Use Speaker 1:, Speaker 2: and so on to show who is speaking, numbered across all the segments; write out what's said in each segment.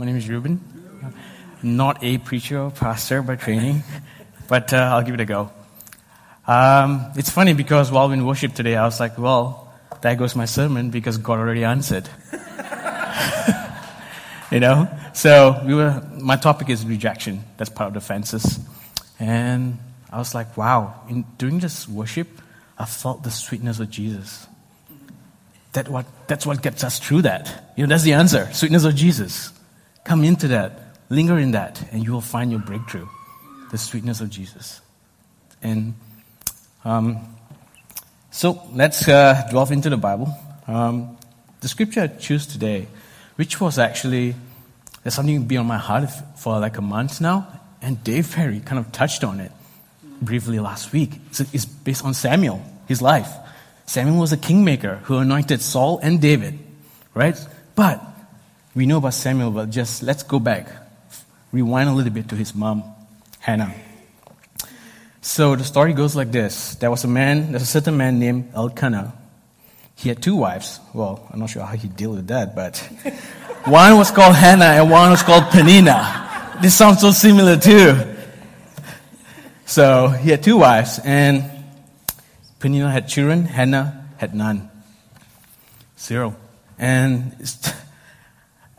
Speaker 1: My name is Rooban. Not a preacher or pastor by training, but uh, I'll give it a go. Um, it's funny because while we in worship today, I was like, well, there goes my sermon because God already answered. you know? So we were, my topic is rejection. That's part of the fences. And I was like, wow, in, during this worship, I felt the sweetness of Jesus. That what, that's what gets us through that. You know, that's the answer. Sweetness of Jesus. Come into that, linger in that, and you will find your breakthrough the sweetness of Jesus. And um, so let's uh, delve into the Bible. Um, the scripture I choose today, which was actually there's something been on my heart for like a month now, and Dave Perry kind of touched on it briefly last week. It's, it's based on Samuel, his life. Samuel was a kingmaker who anointed Saul and David, right? But we know about Samuel, but just let's go back, rewind a little bit to his mom, Hannah. So the story goes like this There was a man, there's a certain man named Elkanah. He had two wives. Well, I'm not sure how he dealt with that, but one was called Hannah and one was called Penina. This sounds so similar too. So he had two wives, and Penina had children, Hannah had none. Zero. And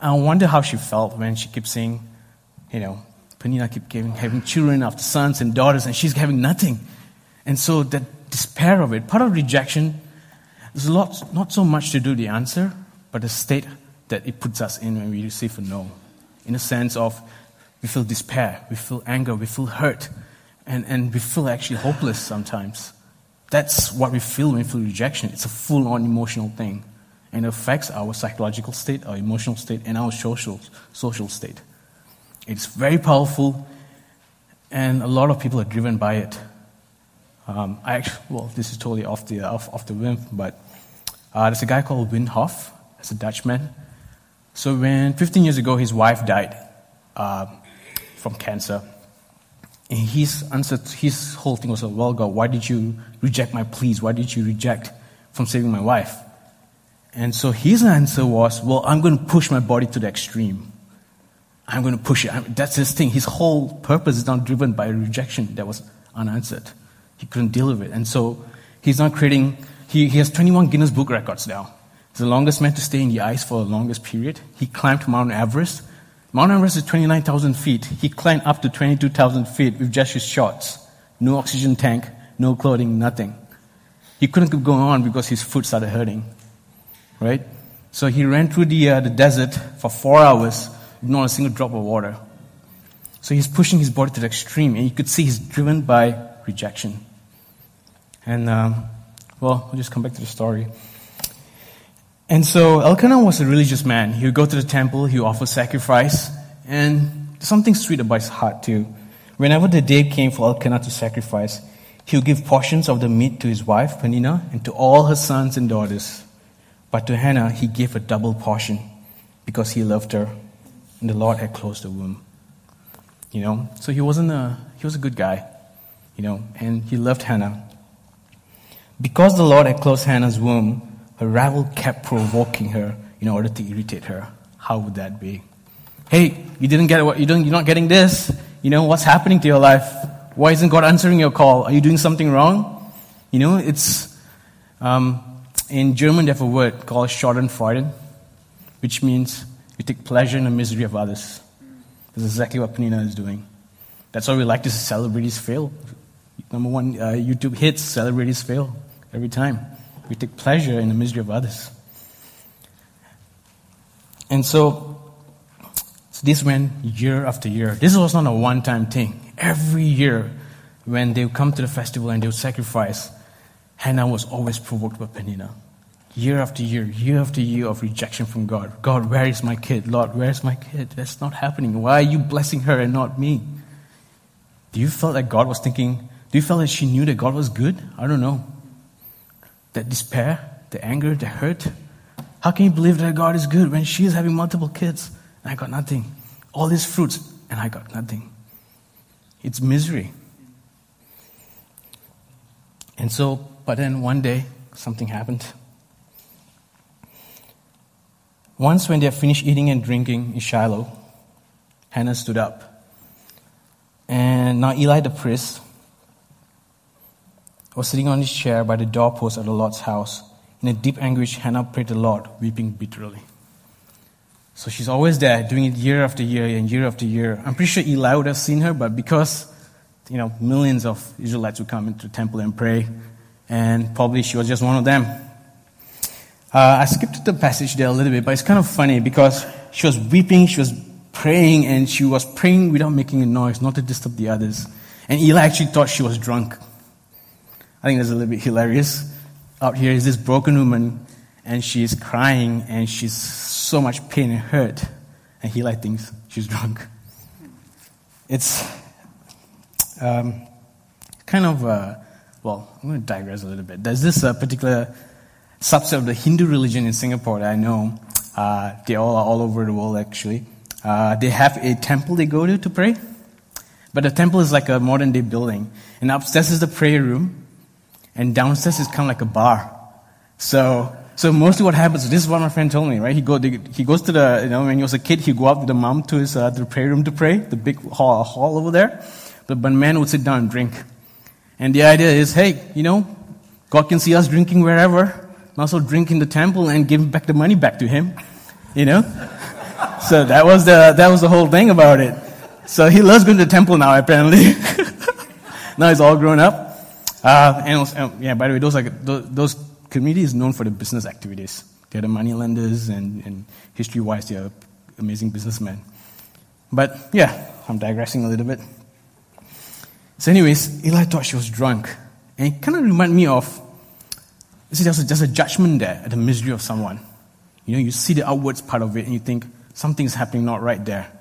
Speaker 1: I wonder how she felt when she kept saying, you know, Penina kept giving, having children after sons and daughters, and she's having nothing. And so that despair of it, part of rejection, there's a lot, not so much to do the answer, but the state that it puts us in when we receive a no. In a sense of we feel despair, we feel anger, we feel hurt, and, and we feel actually hopeless sometimes. That's what we feel when we feel rejection. It's a full on emotional thing and affects our psychological state, our emotional state, and our social, social state. It's very powerful, and a lot of people are driven by it. Um, I actually, well, this is totally off the, off, off the whim, but uh, there's a guy called Wim Hof, He's a Dutchman. So when 15 years ago his wife died uh, from cancer, and his answer, his whole thing was, "Well, God, why did you reject my pleas? Why did you reject from saving my wife?" And so his answer was, Well, I'm going to push my body to the extreme. I'm going to push it. That's his thing. His whole purpose is not driven by a rejection that was unanswered. He couldn't deal with it. And so he's not creating, he, he has 21 Guinness Book records now. He's the longest man to stay in the ice for the longest period. He climbed Mount Everest. Mount Everest is 29,000 feet. He climbed up to 22,000 feet with just his shorts. No oxygen tank, no clothing, nothing. He couldn't keep going on because his foot started hurting right? So he ran through the, uh, the desert for four hours, not a single drop of water. So he's pushing his body to the extreme, and you could see he's driven by rejection. And, um, well, we'll just come back to the story. And so Elkanah was a religious man. He would go to the temple, he would offer sacrifice, and something sweet about his heart, too. Whenever the day came for Elkanah to sacrifice, he would give portions of the meat to his wife, Penina, and to all her sons and daughters. But to Hannah, he gave a double portion because he loved her, and the Lord had closed the womb. You know, so he wasn't a he was a good guy, you know, and he loved Hannah. Because the Lord had closed Hannah's womb, her rival kept provoking her in order to irritate her. How would that be? Hey, you didn't get what you don't you're not getting this. You know, what's happening to your life? Why isn't God answering your call? Are you doing something wrong? You know, it's um, in German, they have a word called Schadenfreude, which means you take pleasure in the misery of others. That's exactly what Penina is doing. That's why we like to celebrities fail. Number one, uh, YouTube hits, celebrities fail every time. We take pleasure in the misery of others. And so, so this went year after year. This was not a one time thing. Every year, when they would come to the festival and they would sacrifice, Hannah was always provoked by Penina. Year after year, year after year of rejection from God. God, where is my kid? Lord, where is my kid? That's not happening. Why are you blessing her and not me? Do you feel that God was thinking, do you feel that she knew that God was good? I don't know. That despair, the anger, the hurt. How can you believe that God is good when she is having multiple kids and I got nothing? All these fruits and I got nothing. It's misery. And so but then one day, something happened. Once, when they had finished eating and drinking in Shiloh, Hannah stood up. And now Eli the priest was sitting on his chair by the doorpost of the Lord's house. In a deep anguish, Hannah prayed the Lord, weeping bitterly. So she's always there, doing it year after year and year after year. I'm pretty sure Eli would have seen her, but because, you know, millions of Israelites would come into the temple and pray, and probably she was just one of them. Uh, I skipped the passage there a little bit, but it's kind of funny because she was weeping, she was praying, and she was praying without making a noise, not to disturb the others. And Eli actually thought she was drunk. I think that's a little bit hilarious. Out here is this broken woman, and she's crying, and she's so much pain and hurt, and Eli thinks she's drunk. It's um, kind of, uh, well, I'm going to digress a little bit. There's this uh, particular subset of the Hindu religion in Singapore that I know. Uh, they all are all over the world, actually. Uh, they have a temple they go to to pray, but the temple is like a modern day building. And upstairs is the prayer room, and downstairs is kind of like a bar. So, so mostly what happens, this is what my friend told me, right? He, go, he goes to the, you know, when he was a kid, he'd go up with the mom to his, uh, the prayer room to pray, the big hall, hall over there. But, but man would sit down and drink. And the idea is, hey, you know, God can see us drinking wherever. Also drink in the temple and give back the money back to him. You know? so that was the, that was the whole thing about it. So he loves going to the temple now, apparently. now he's all grown up. Uh, and was, um, yeah, by the way, those, are, those, those communities known for the business activities. They're the money lenders, and, and history wise, they're amazing businessmen. But yeah, I'm digressing a little bit. So, anyways, Eli thought she was drunk. And it kind of reminded me of see, there's a, there's a judgment there at the misery of someone. You know, you see the outwards part of it and you think something's happening not right there.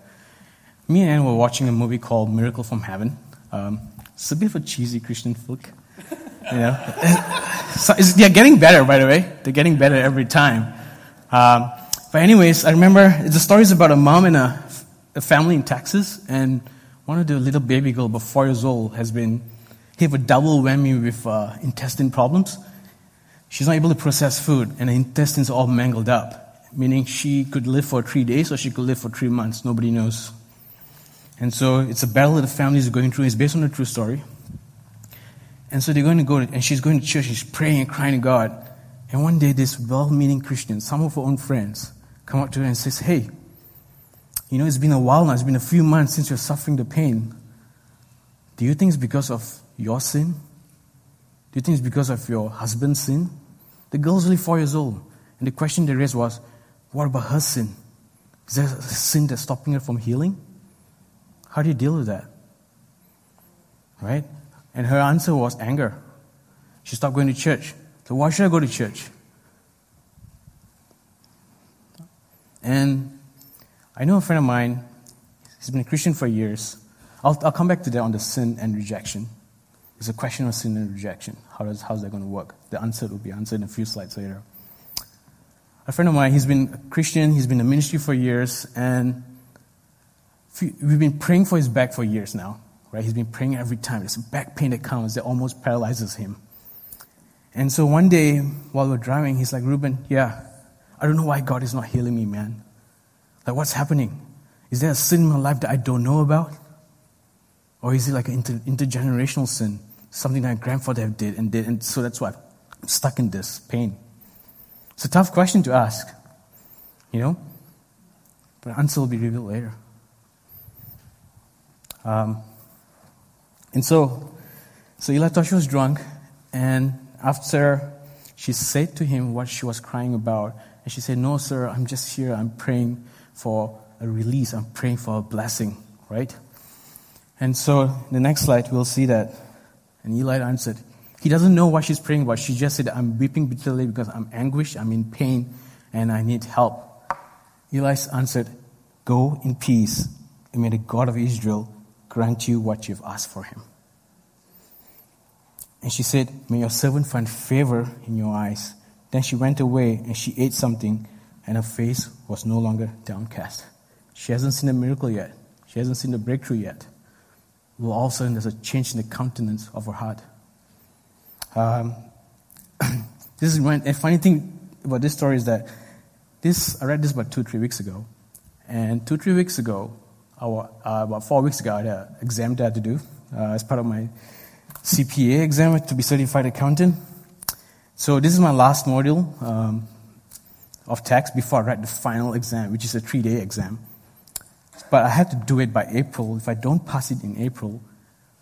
Speaker 1: Me and Anne were watching a movie called Miracle from Heaven. Um, it's a bit of a cheesy Christian flick. You know, so they're getting better, by the way. They're getting better every time. Um, but anyways, I remember the story is about a mom and a, a, family in Texas, and one of the little baby girl, about four years old, has been hit with double whammy with uh, intestine problems. She's not able to process food, and her intestines are all mangled up, meaning she could live for three days or she could live for three months. Nobody knows. And so it's a battle that the family is going through. It's based on a true story. And so they're going to go, and she's going to church, she's praying and crying to God. And one day, this well meaning Christian, some of her own friends, come up to her and says, Hey, you know, it's been a while now, it's been a few months since you're suffering the pain. Do you think it's because of your sin? Do you think it's because of your husband's sin? The girl's only four years old. And the question they raised was, What about her sin? Is there a sin that's stopping her from healing? How do you deal with that? Right? And her answer was anger. She stopped going to church. So, why should I go to church? And I know a friend of mine, he's been a Christian for years. I'll, I'll come back to that on the sin and rejection. It's a question of sin and rejection. How does, how's that going to work? The answer will be answered in a few slides later. A friend of mine, he's been a Christian, he's been in ministry for years, and we've been praying for his back for years now right? He's been praying every time. There's a back pain that comes that almost paralyzes him. And so one day, while we're driving, he's like, Rooban, yeah, I don't know why God is not healing me, man. Like, what's happening? Is there a sin in my life that I don't know about? Or is it like an inter- intergenerational sin? Something that my grandfather did and did, and so that's why I'm stuck in this pain. It's a tough question to ask, you know? But the answer will be revealed later. Um, and so, so thought was drunk, and after she said to him what she was crying about, and she said, No, sir, I'm just here. I'm praying for a release. I'm praying for a blessing, right? And so, the next slide, we'll see that. And Eli answered, He doesn't know what she's praying about. She just said, I'm weeping bitterly because I'm anguished, I'm in pain, and I need help. Eli answered, Go in peace, and may the God of Israel grant you what you've asked for him. And she said, May your servant find favor in your eyes. Then she went away and she ate something, and her face was no longer downcast. She hasn't seen a miracle yet. She hasn't seen the breakthrough yet. Well, all of a sudden, there's a change in the countenance of her heart. Um, this is when, and funny thing about this story is that this, I read this about two, three weeks ago. And two, three weeks ago, uh, about four weeks ago, I had an exam that I had to do uh, as part of my CPA exam to be certified accountant. So this is my last module um, of text before I write the final exam, which is a three-day exam. But I have to do it by April. If I don't pass it in April,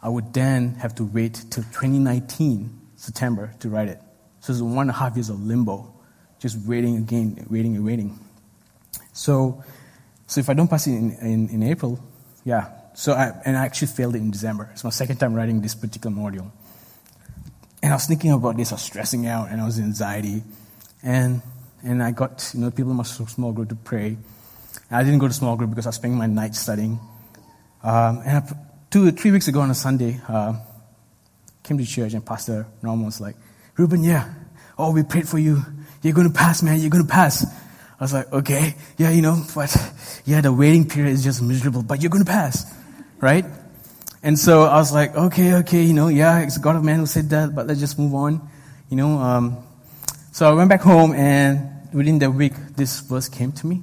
Speaker 1: I would then have to wait till 2019 September to write it. So it's one and a half years of limbo, just waiting again, waiting and waiting. So, so if I don't pass it in, in, in April, yeah. So I, and I actually failed it in December. It's my second time writing this particular module. And I was thinking about this, I was stressing out, and I was in anxiety. And, and I got, you know, people in my small group to pray. And I didn't go to small group because I was spending my night studying. Um, and I, two, three weeks ago on a Sunday, uh, came to church and Pastor Norman was like, Rooban, yeah, oh, we prayed for you. You're going to pass, man. You're going to pass. I was like, okay, yeah, you know, but yeah, the waiting period is just miserable, but you're going to pass, right? And so I was like, okay, okay, you know, yeah, it's God of man who said that, but let's just move on, you know. Um, so I went back home, and within the week, this verse came to me,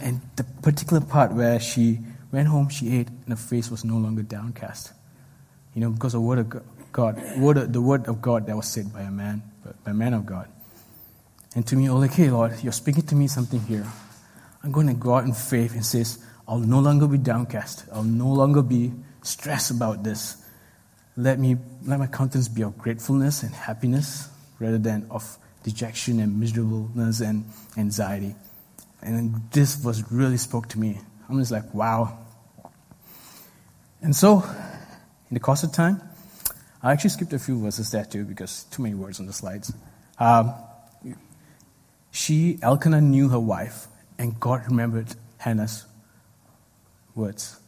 Speaker 1: and the particular part where she went home, she ate, and her face was no longer downcast, you know, because of the word of God, word, the word of God that was said by a man, by a man of God. And to me, oh, like, hey, Lord, you're speaking to me something here. I'm going to go out in faith and says, I'll no longer be downcast. I'll no longer be stressed about this. Let me let my countenance be of gratefulness and happiness rather than of dejection and miserableness and anxiety. And this was really spoke to me. I'm just like, wow. And so, in the course of time, I actually skipped a few verses there too because too many words on the slides. Um, she, Elkanah, knew her wife, and God remembered Hannah's words.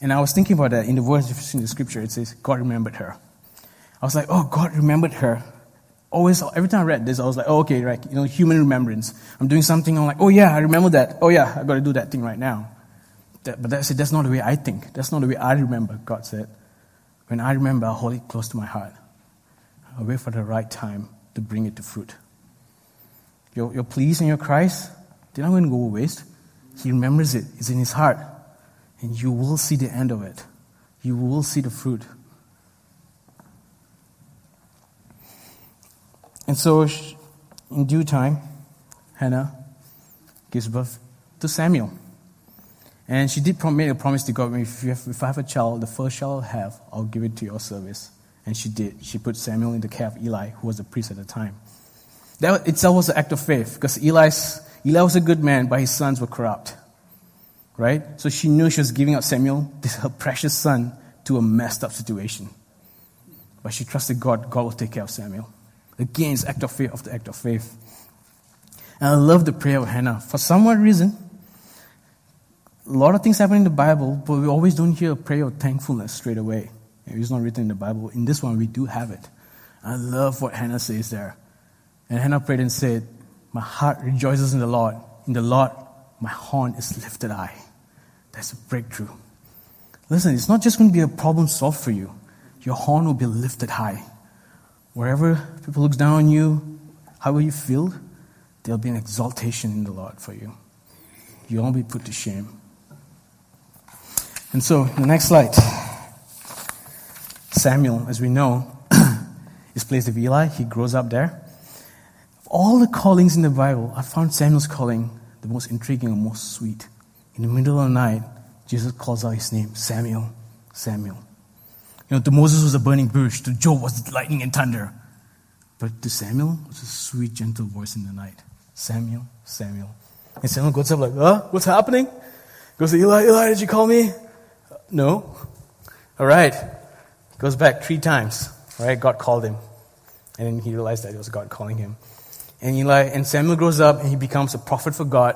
Speaker 1: And I was thinking about that in the words in the scripture, it says, God remembered her. I was like, oh, God remembered her. Always, every time I read this, I was like, oh, okay, right, you know, human remembrance. I'm doing something, I'm like, oh, yeah, I remember that. Oh, yeah, I got to do that thing right now. That, but that's, it, that's not the way I think. That's not the way I remember, God said. When I remember, I hold it close to my heart. I wait for the right time to bring it to fruit. Your, your pleas and your cries, they're not going to go waste. He remembers it, it's in his heart. And you will see the end of it. You will see the fruit. And so, in due time, Hannah gives birth to Samuel. And she did make a promise to God if, have, if I have a child, the first child I have, I'll give it to your service. And she did. She put Samuel in the care of Eli, who was a priest at the time. That itself was an act of faith because Eli's, Eli was a good man, but his sons were corrupt. Right? So she knew she was giving up Samuel, her precious son, to a messed up situation. But she trusted God, God will take care of Samuel. Again, it's act of faith of the act of faith. And I love the prayer of Hannah. For some odd reason, a lot of things happen in the Bible, but we always don't hear a prayer of thankfulness straight away. It's not written in the Bible. In this one, we do have it. I love what Hannah says there. And Hannah prayed and said, My heart rejoices in the Lord. In the Lord, my horn is lifted high. That's a breakthrough. Listen, it's not just going to be a problem solved for you. Your horn will be lifted high. Wherever people look down on you, however you feel, there'll be an exaltation in the Lord for you. You won't be put to shame. And so, the next slide. Samuel, as we know, is placed with Eli. He grows up there. Of all the callings in the Bible, I found Samuel's calling the most intriguing and most sweet. In the middle of the night, Jesus calls out his name, Samuel, Samuel. Know, to Moses was a burning bush, to Job was lightning and thunder. But to Samuel was a sweet, gentle voice in the night. Samuel, Samuel. And Samuel goes up like, huh? What's happening? Goes to Eli, Eli, did you call me? No. All right. Goes back three times. All right, God called him. And then he realized that it was God calling him. And Eli and Samuel grows up and he becomes a prophet for God.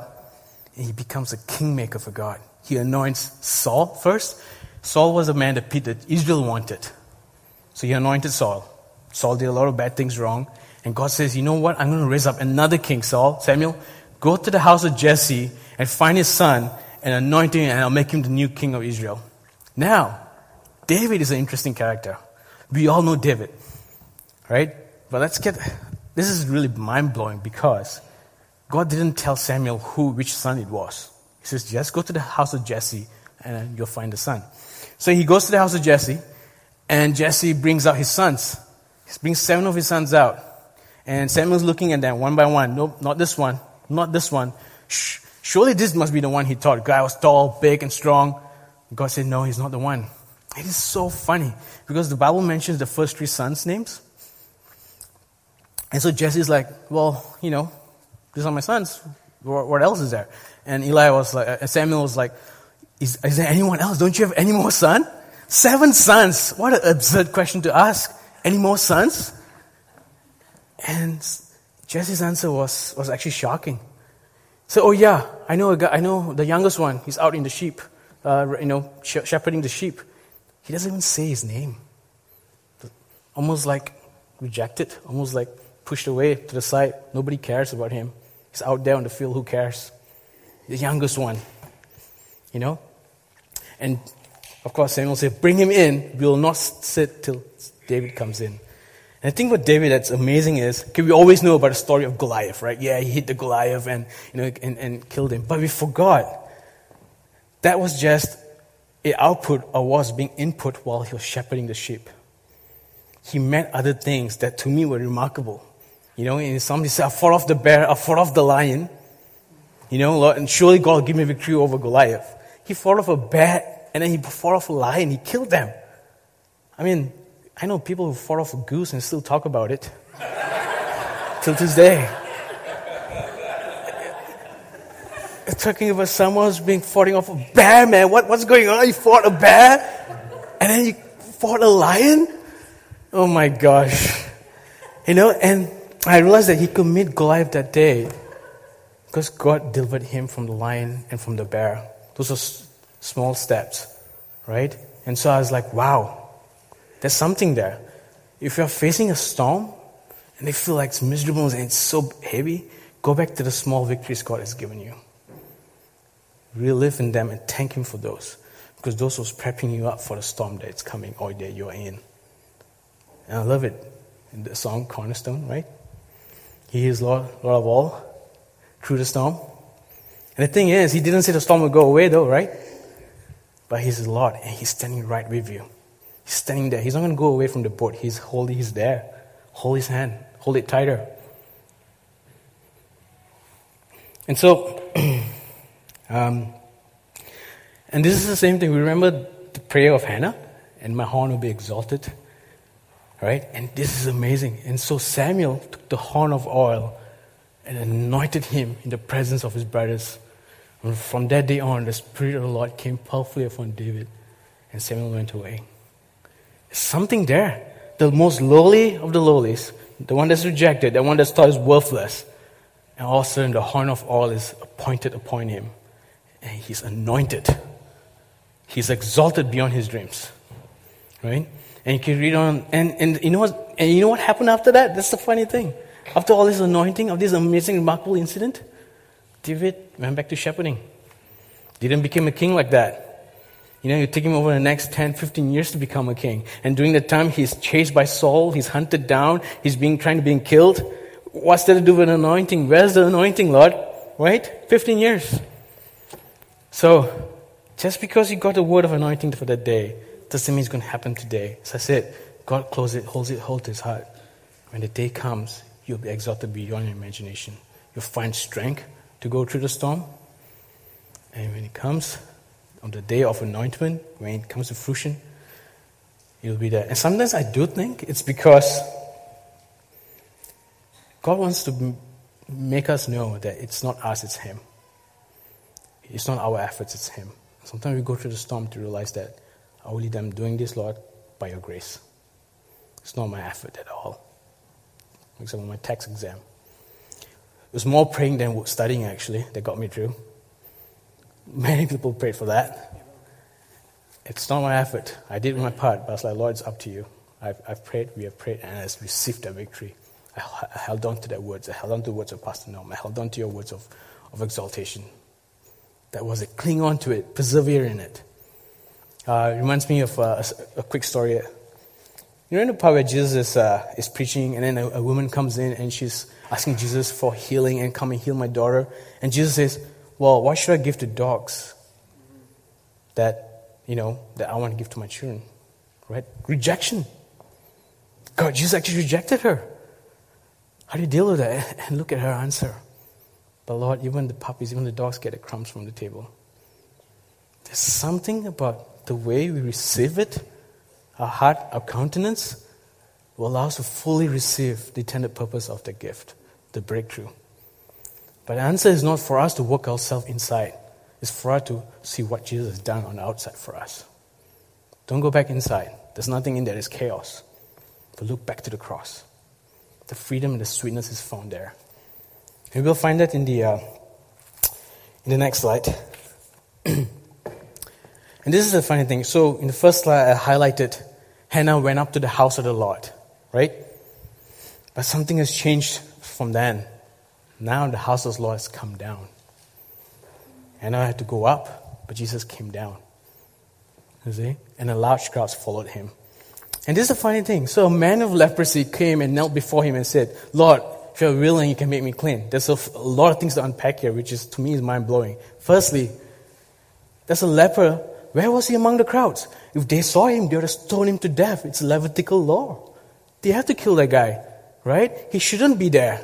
Speaker 1: And he becomes a kingmaker for God. He anoints Saul first. Saul was a man that, that Israel wanted. So he anointed Saul. Saul did a lot of bad things wrong. And God says, you know what? I'm going to raise up another king, Saul. Samuel, go to the house of Jesse and find his son and anoint him and I'll make him the new king of Israel. Now, David is an interesting character. We all know David, right? But let's get this is really mind blowing because God didn't tell Samuel who which son it was. He says, just go to the house of Jesse, and you'll find the son. So he goes to the house of Jesse, and Jesse brings out his sons. He brings seven of his sons out. And Samuel's looking at them one by one. Nope, not this one. Not this one. Shh. Surely this must be the one he thought. Guy was tall, big, and strong. God said, No, he's not the one. It is so funny because the Bible mentions the first three sons' names. And so Jesse's like, Well, you know, these are my sons. What else is there? And Eli was like, uh, Samuel was like, is, is there anyone else? Don't you have any more sons? Seven sons. What an absurd question to ask. Any more sons? And Jesse's answer was, was actually shocking. So, oh yeah, I know a guy, I know the youngest one. He's out in the sheep, uh, you know, shepherding the sheep. He doesn't even say his name. Almost like rejected, almost like pushed away to the side. Nobody cares about him. He's out there on the field. Who cares? The youngest one, you know. And of course, Samuel said, "Bring him in. We will not sit till David comes in." And I think with David that's amazing is, okay, we always know about the story of Goliath, right? Yeah, he hit the Goliath and, you know, and, and killed him. But we forgot that was just an output or was being input while he was shepherding the sheep. He met other things that to me were remarkable. You know, and somebody said, I fought off the bear, I fought off the lion. You know, Lord, and surely God will give me victory over Goliath. He fought off a bear and then he fought off a lion. He killed them. I mean, I know people who fought off a goose and still talk about it till this day. Talking about someone who's being fighting off a bear, man. What, what's going on? You fought a bear and then you fought a lion? Oh my gosh. You know, and I realized that he could meet Goliath that day because God delivered him from the lion and from the bear. Those are small steps, right? And so I was like, wow, there's something there. If you're facing a storm and they feel like it's miserable and it's so heavy, go back to the small victories God has given you. Relive in them and thank Him for those. Because those was prepping you up for the storm that's coming or that you're in. And I love it. In the song Cornerstone, right? He is Lord, Lord of all, through the storm. And the thing is, He didn't say the storm would go away though, right? But He's the Lord and He's standing right with you. He's standing there. He's not going to go away from the boat. He's holding, he's there. Hold his hand. Hold it tighter. And so, um, and this is the same thing. We remember the prayer of Hannah, and my horn will be exalted. Right? And this is amazing. And so Samuel took the horn of oil and anointed him in the presence of his brothers. And from that day on, the Spirit of the Lord came powerfully upon David, and Samuel went away something there. The most lowly of the lowlies, the one that's rejected, the one that's thought is worthless. And all of a sudden, the horn of oil is appointed upon him. And he's anointed. He's exalted beyond his dreams. Right? And you can read on. And, and, you know what, and you know what happened after that? That's the funny thing. After all this anointing, of this amazing, remarkable incident, David went back to shepherding. Didn't become a king like that. You know, you take him over the next 10, 15 years to become a king. And during that time, he's chased by Saul, he's hunted down, he's being trying to be killed. What's that to do with anointing? Where's the anointing, Lord? Right? 15 years. So, just because you got a word of anointing for that day, doesn't mean it's going to happen today. As I said, God closes it, holds it, holds his heart. When the day comes, you'll be exalted beyond your imagination. You'll find strength to go through the storm. And when it comes, on the day of anointment, when it comes to fruition, you'll be there. And sometimes I do think it's because God wants to make us know that it's not us, it's Him. It's not our efforts, it's Him. Sometimes we go through the storm to realize that I only am doing this, Lord, by your grace. It's not my effort at all. For example, my tax exam. It was more praying than studying, actually, that got me through. Many people prayed for that. It's not my effort. I did my part, but I was like, Lord, it's up to you. I've, I've prayed, we have prayed, and I've received that victory. I, I held on to that words. I held on to the words of Pastor Norm. I held on to your words of, of exaltation. That was it. Cling on to it. Persevere in it. Uh, it reminds me of uh, a, a, quick story. You know, in the part where Jesus is, uh, is preaching, and then a, a woman comes in and she's asking Jesus for healing and come and heal my daughter. And Jesus says, well, why should I give to dogs? that, you know, that I want to give to my children. Right? Rejection. God, Jesus actually rejected her. How do you deal with that? And look at her answer. But Lord, even the puppies, even the dogs get the crumbs from the table. There's something about the way we receive it, our heart, our countenance, will allow us to fully receive the intended purpose of the gift, the breakthrough. But the answer is not for us to work ourselves inside. It's for us to see what Jesus has done on the outside for us. Don't go back inside. There's nothing in there, it's chaos. But look back to the cross. The freedom and the sweetness is found there. And we'll find that in the, uh, in the next slide. and this is the funny thing. So, in the first slide, I highlighted Hannah went up to the house of the Lord, right? But something has changed from then. Now the house of the Lord has come down. I had to go up, but Jesus came down. You see? And a large crowd followed him. And this is a funny thing. So a man of leprosy came and knelt before him and said, Lord, if you're willing, you can make me clean. There's a, a lot of things to unpack here, which is to me is mind blowing. Firstly, there's a leper. Where was he among the crowds? If they saw him, they would have stoned him to death. It's Levitical law. They have to kill that guy, right? He shouldn't be there.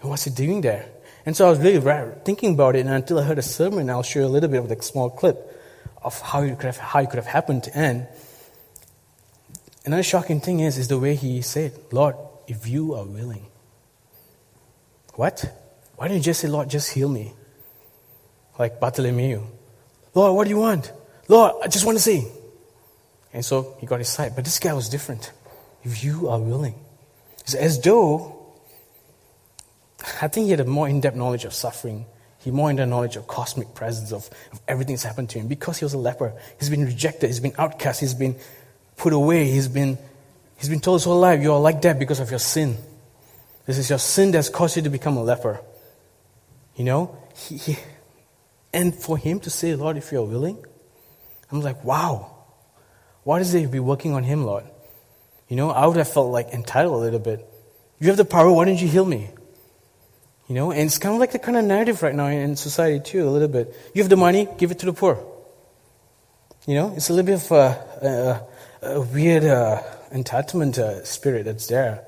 Speaker 1: And what's he doing there? And so I was really thinking about it, and until I heard a sermon, I'll show you a little bit of a small clip of how it could have, how it could have happened. And another shocking thing is, is the way he said, Lord, if you are willing. What? Why didn't you just say, Lord, just heal me? Like Bartholomew. Lord, what do you want? Lord, I just want to see. And so he got his sight. But this guy was different. If you are willing. It's as though I think he had a more in depth knowledge of suffering. He more in depth knowledge of cosmic presence, of, of everything that's happened to him. Because he was a leper, he's been rejected, he's been outcast, he's been put away, he's been, he's been told his whole life, you're like that because of your sin. This is your sin that's caused you to become a leper. You know? He, he, and for him to say, Lord, if you're willing, I'm like, wow. What is it be working on him, Lord? You know, I would have felt like entitled a little bit. You have the power, why didn't you heal me? You know, and it's kind of like the kind of narrative right now in society too, a little bit. You have the money, give it to the poor. You know, it's a little bit of a, a, a weird uh, entitlement uh, spirit that's there.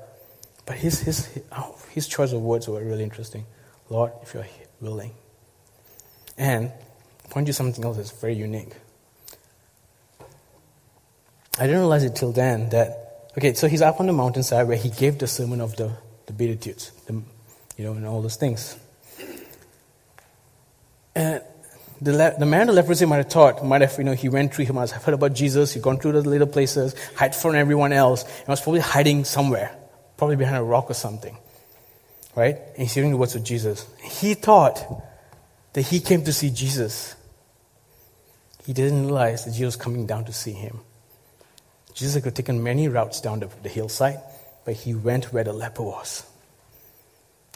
Speaker 1: But his, his, oh, his choice of words were really interesting. Lord, if you're willing. And I'll point you something else that's very unique. I didn't realize it till then that, okay, so he's up on the mountainside where he gave the sermon of the, the Beatitudes, the you know, and all those things. And the, le- the man of leprosy might have thought, might have, you know, he went through, he have heard about Jesus, he gone through the little places, hide from everyone else, and was probably hiding somewhere, probably behind a rock or something. Right? And he's hearing the words of Jesus. He thought that he came to see Jesus. He didn't realize that Jesus was coming down to see him. Jesus could have taken many routes down the, the hillside, but he went where the leper was.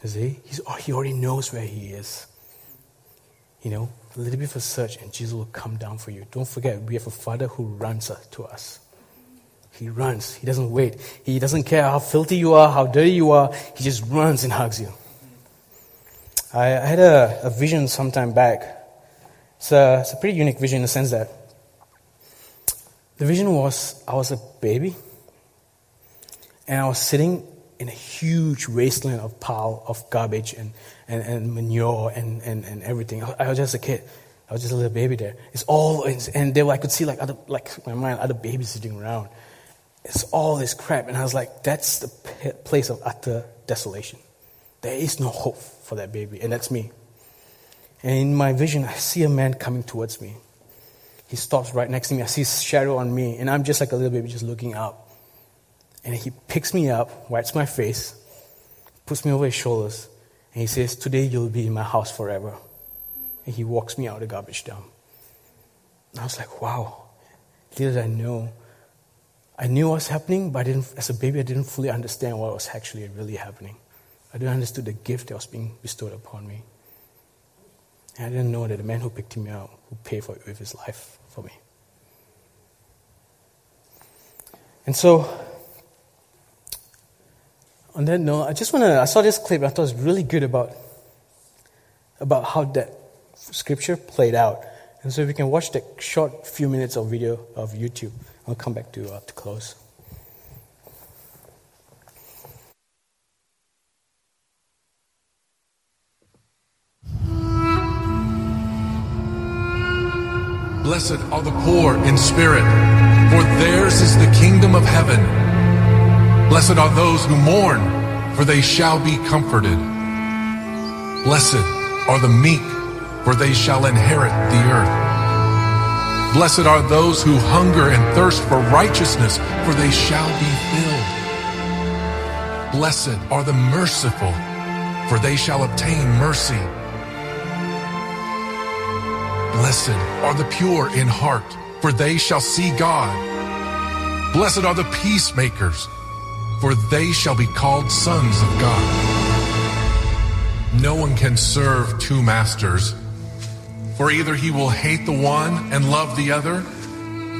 Speaker 1: You see? He's, oh, he already knows where he is. You know, a little bit of a search and Jesus will come down for you. Don't forget, we have a Father who runs uh, to us. He runs. He doesn't wait. He doesn't care how filthy you are, how dirty you are. He just runs and hugs you. I, had a, a, vision some time back. It's a, it's a pretty unique vision in the sense that the vision was I was a baby and I was sitting in a huge wasteland of pile of garbage and, and, and manure and, and, and everything. I, I was just a kid. I was just a little baby there. It's all, and there I could see like other, like my mind, other babies sitting around. It's all this crap. And I was like, that's the place of utter desolation. There is no hope for that baby. And that's me. And in my vision, I see a man coming towards me. He stops right next to me. I see his shadow on me. And I'm just like a little baby just looking up. And he picks me up, wipes my face, puts me over his shoulders, and he says, Today you'll be in my house forever. And he walks me out of the garbage dump. And I was like, wow, little did I know. I knew what was happening, but as a baby, I didn't fully understand what was actually really happening. I didn't understand the gift that was being bestowed upon me. And I didn't know that the man who picked me up would pay for it with his life for me. And so on that note, I just want to, I saw this clip I thought was really good about, about how that scripture played out. And so if we can watch the short few minutes of video of YouTube. I'll come back to, uh, to close.
Speaker 2: Blessed are the poor in spirit, for theirs is the kingdom of heaven. Blessed are those who mourn, for they shall be comforted. Blessed are the meek, for they shall inherit the earth. Blessed are those who hunger and thirst for righteousness, for they shall be filled. Blessed are the merciful, for they shall obtain mercy. Blessed are the pure in heart, for they shall see God. Blessed are the peacemakers, for they shall be called sons of God. No one can serve two masters, for either he will hate the one and love the other,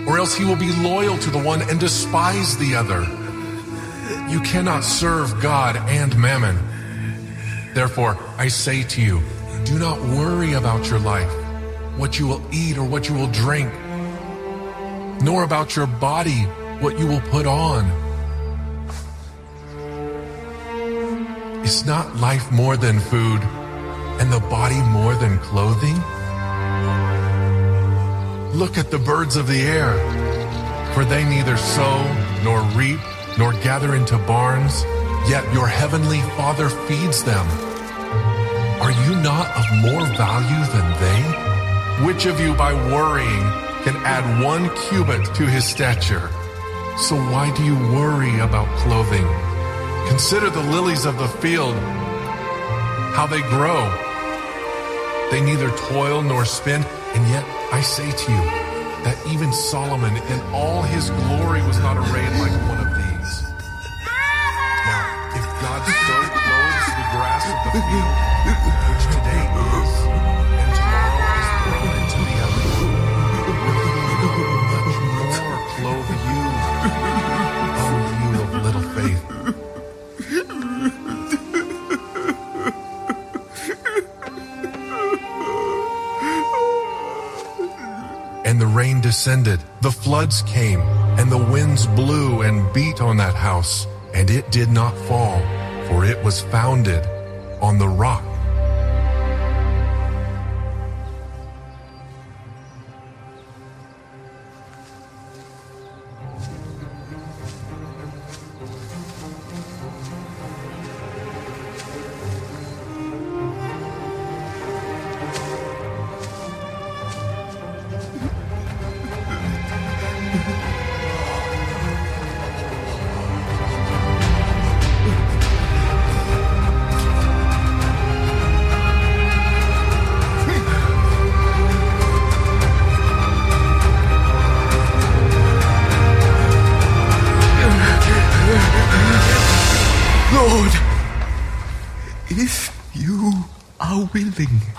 Speaker 2: or else he will be loyal to the one and despise the other. You cannot serve God and mammon. Therefore, I say to you, do not worry about your life what you will eat or what you will drink, nor about your body what you will put on. Is not life more than food, and the body more than clothing? Look at the birds of the air, for they neither sow nor reap nor gather into barns, yet your heavenly Father feeds them. Are you not of more value than they? Which of you by worrying can add one cubit to his stature? So why do you worry about clothing? Consider the lilies of the field, how they grow. They neither toil nor spin, and yet I say to you that even Solomon in all his glory was not arrayed like one of these. Now, if God so clothes the grass of the field, descended, the floods came, and the winds blew and beat on that house, and it did not fall, for it was founded on the rock. Thing.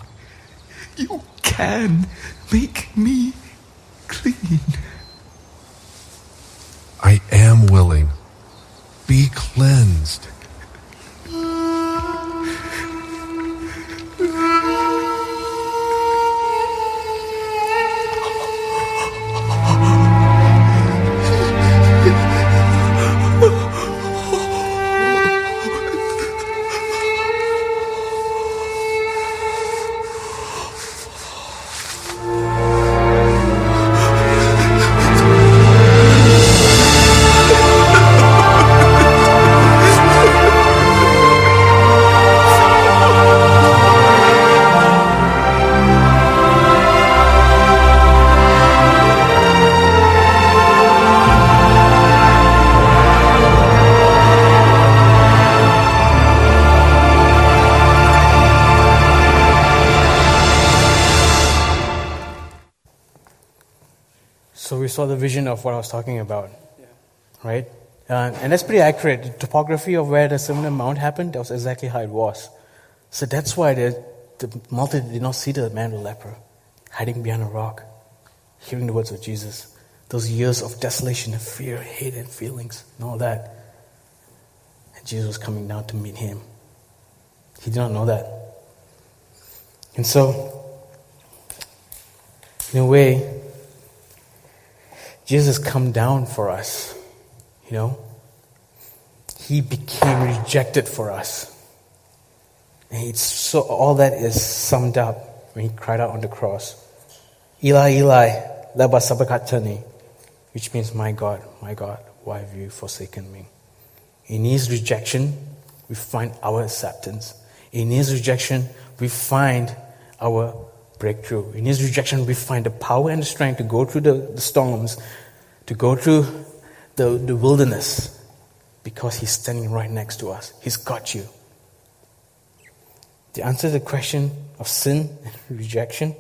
Speaker 1: Saw the vision of what I was talking about, yeah. right? Uh, and that's pretty accurate. The topography of where the on Mount happened, that was exactly how it was. So that's why the, the multitude did not see the man with leper hiding behind a rock, hearing the words of Jesus. Those years of desolation and fear, hate and feelings, and all that. And Jesus was coming down to meet him. He did not know that. And so, In a way, Jesus come down for us, you know. He became rejected for us. And it's so all that is summed up when he cried out on the cross. Eli, Eli, lema sabachthani, which means, My God, my God, why have you forsaken me? In his rejection, we find our acceptance. In his rejection, we find our breakthrough. In his rejection, we find the power and the strength to go through the, the storms, to go through the, the wilderness, because he's standing right next to us. He's got you. The answer to the question of sin and rejection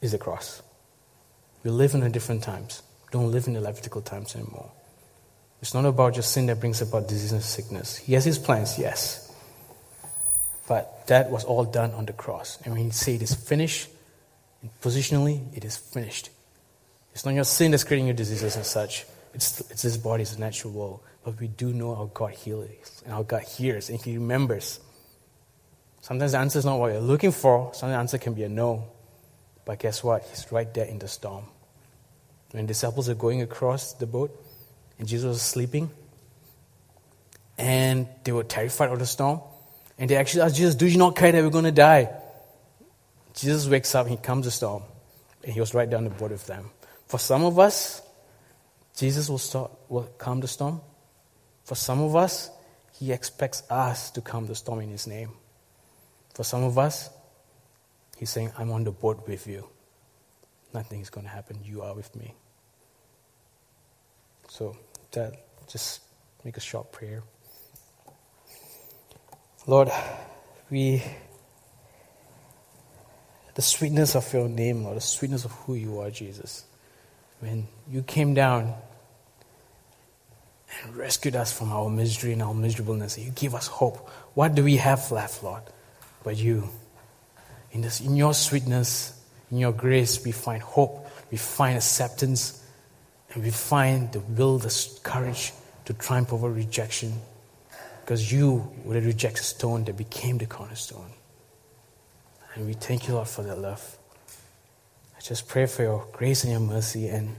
Speaker 1: is the cross. We live in a different times. Don't live in the Levitical times anymore. It's not about just sin that brings about disease and sickness. He has his plans, yes. But that was all done on the cross. And when he say it is finished, positionally, it is finished. It's not your sin that's creating your diseases and such. It's, it's this body, it's natural world. But we do know our God heals and our God hears and He remembers. Sometimes the answer is not what you're looking for. Sometimes the answer can be a no. But guess what? He's right there in the storm. When the disciples are going across the boat and Jesus was sleeping, and they were terrified of the storm, and they actually asked Jesus, Do you not care that we're going to die? Jesus wakes up, he comes to storm, and he was right down the boat with them. For some of us, Jesus will, start, will calm the storm. For some of us, he expects us to calm the storm in his name. For some of us, he's saying, I'm on the boat with you. Nothing is going to happen. You are with me. So, that just make a short prayer. Lord, we, the sweetness of your name, Lord, the sweetness of who you are, Jesus. When you came down and rescued us from our misery and our miserableness, you gave us hope. What do we have left, Lord, but you? In, this, in your sweetness, in your grace, we find hope, we find acceptance, and we find the will, the courage to triumph over rejection because you were the rejected stone that became the cornerstone. And we thank you, Lord, for that love. I just pray for your grace and your mercy and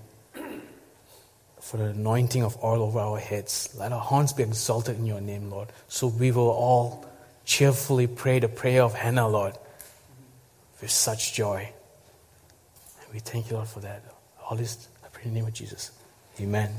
Speaker 1: for the anointing of oil over our heads. Let our horns be exalted in your name, Lord, so we will all cheerfully pray the prayer of Hannah, Lord, with such joy. And we thank you, Lord, for that. All this, I pray in the name of Jesus. Amen.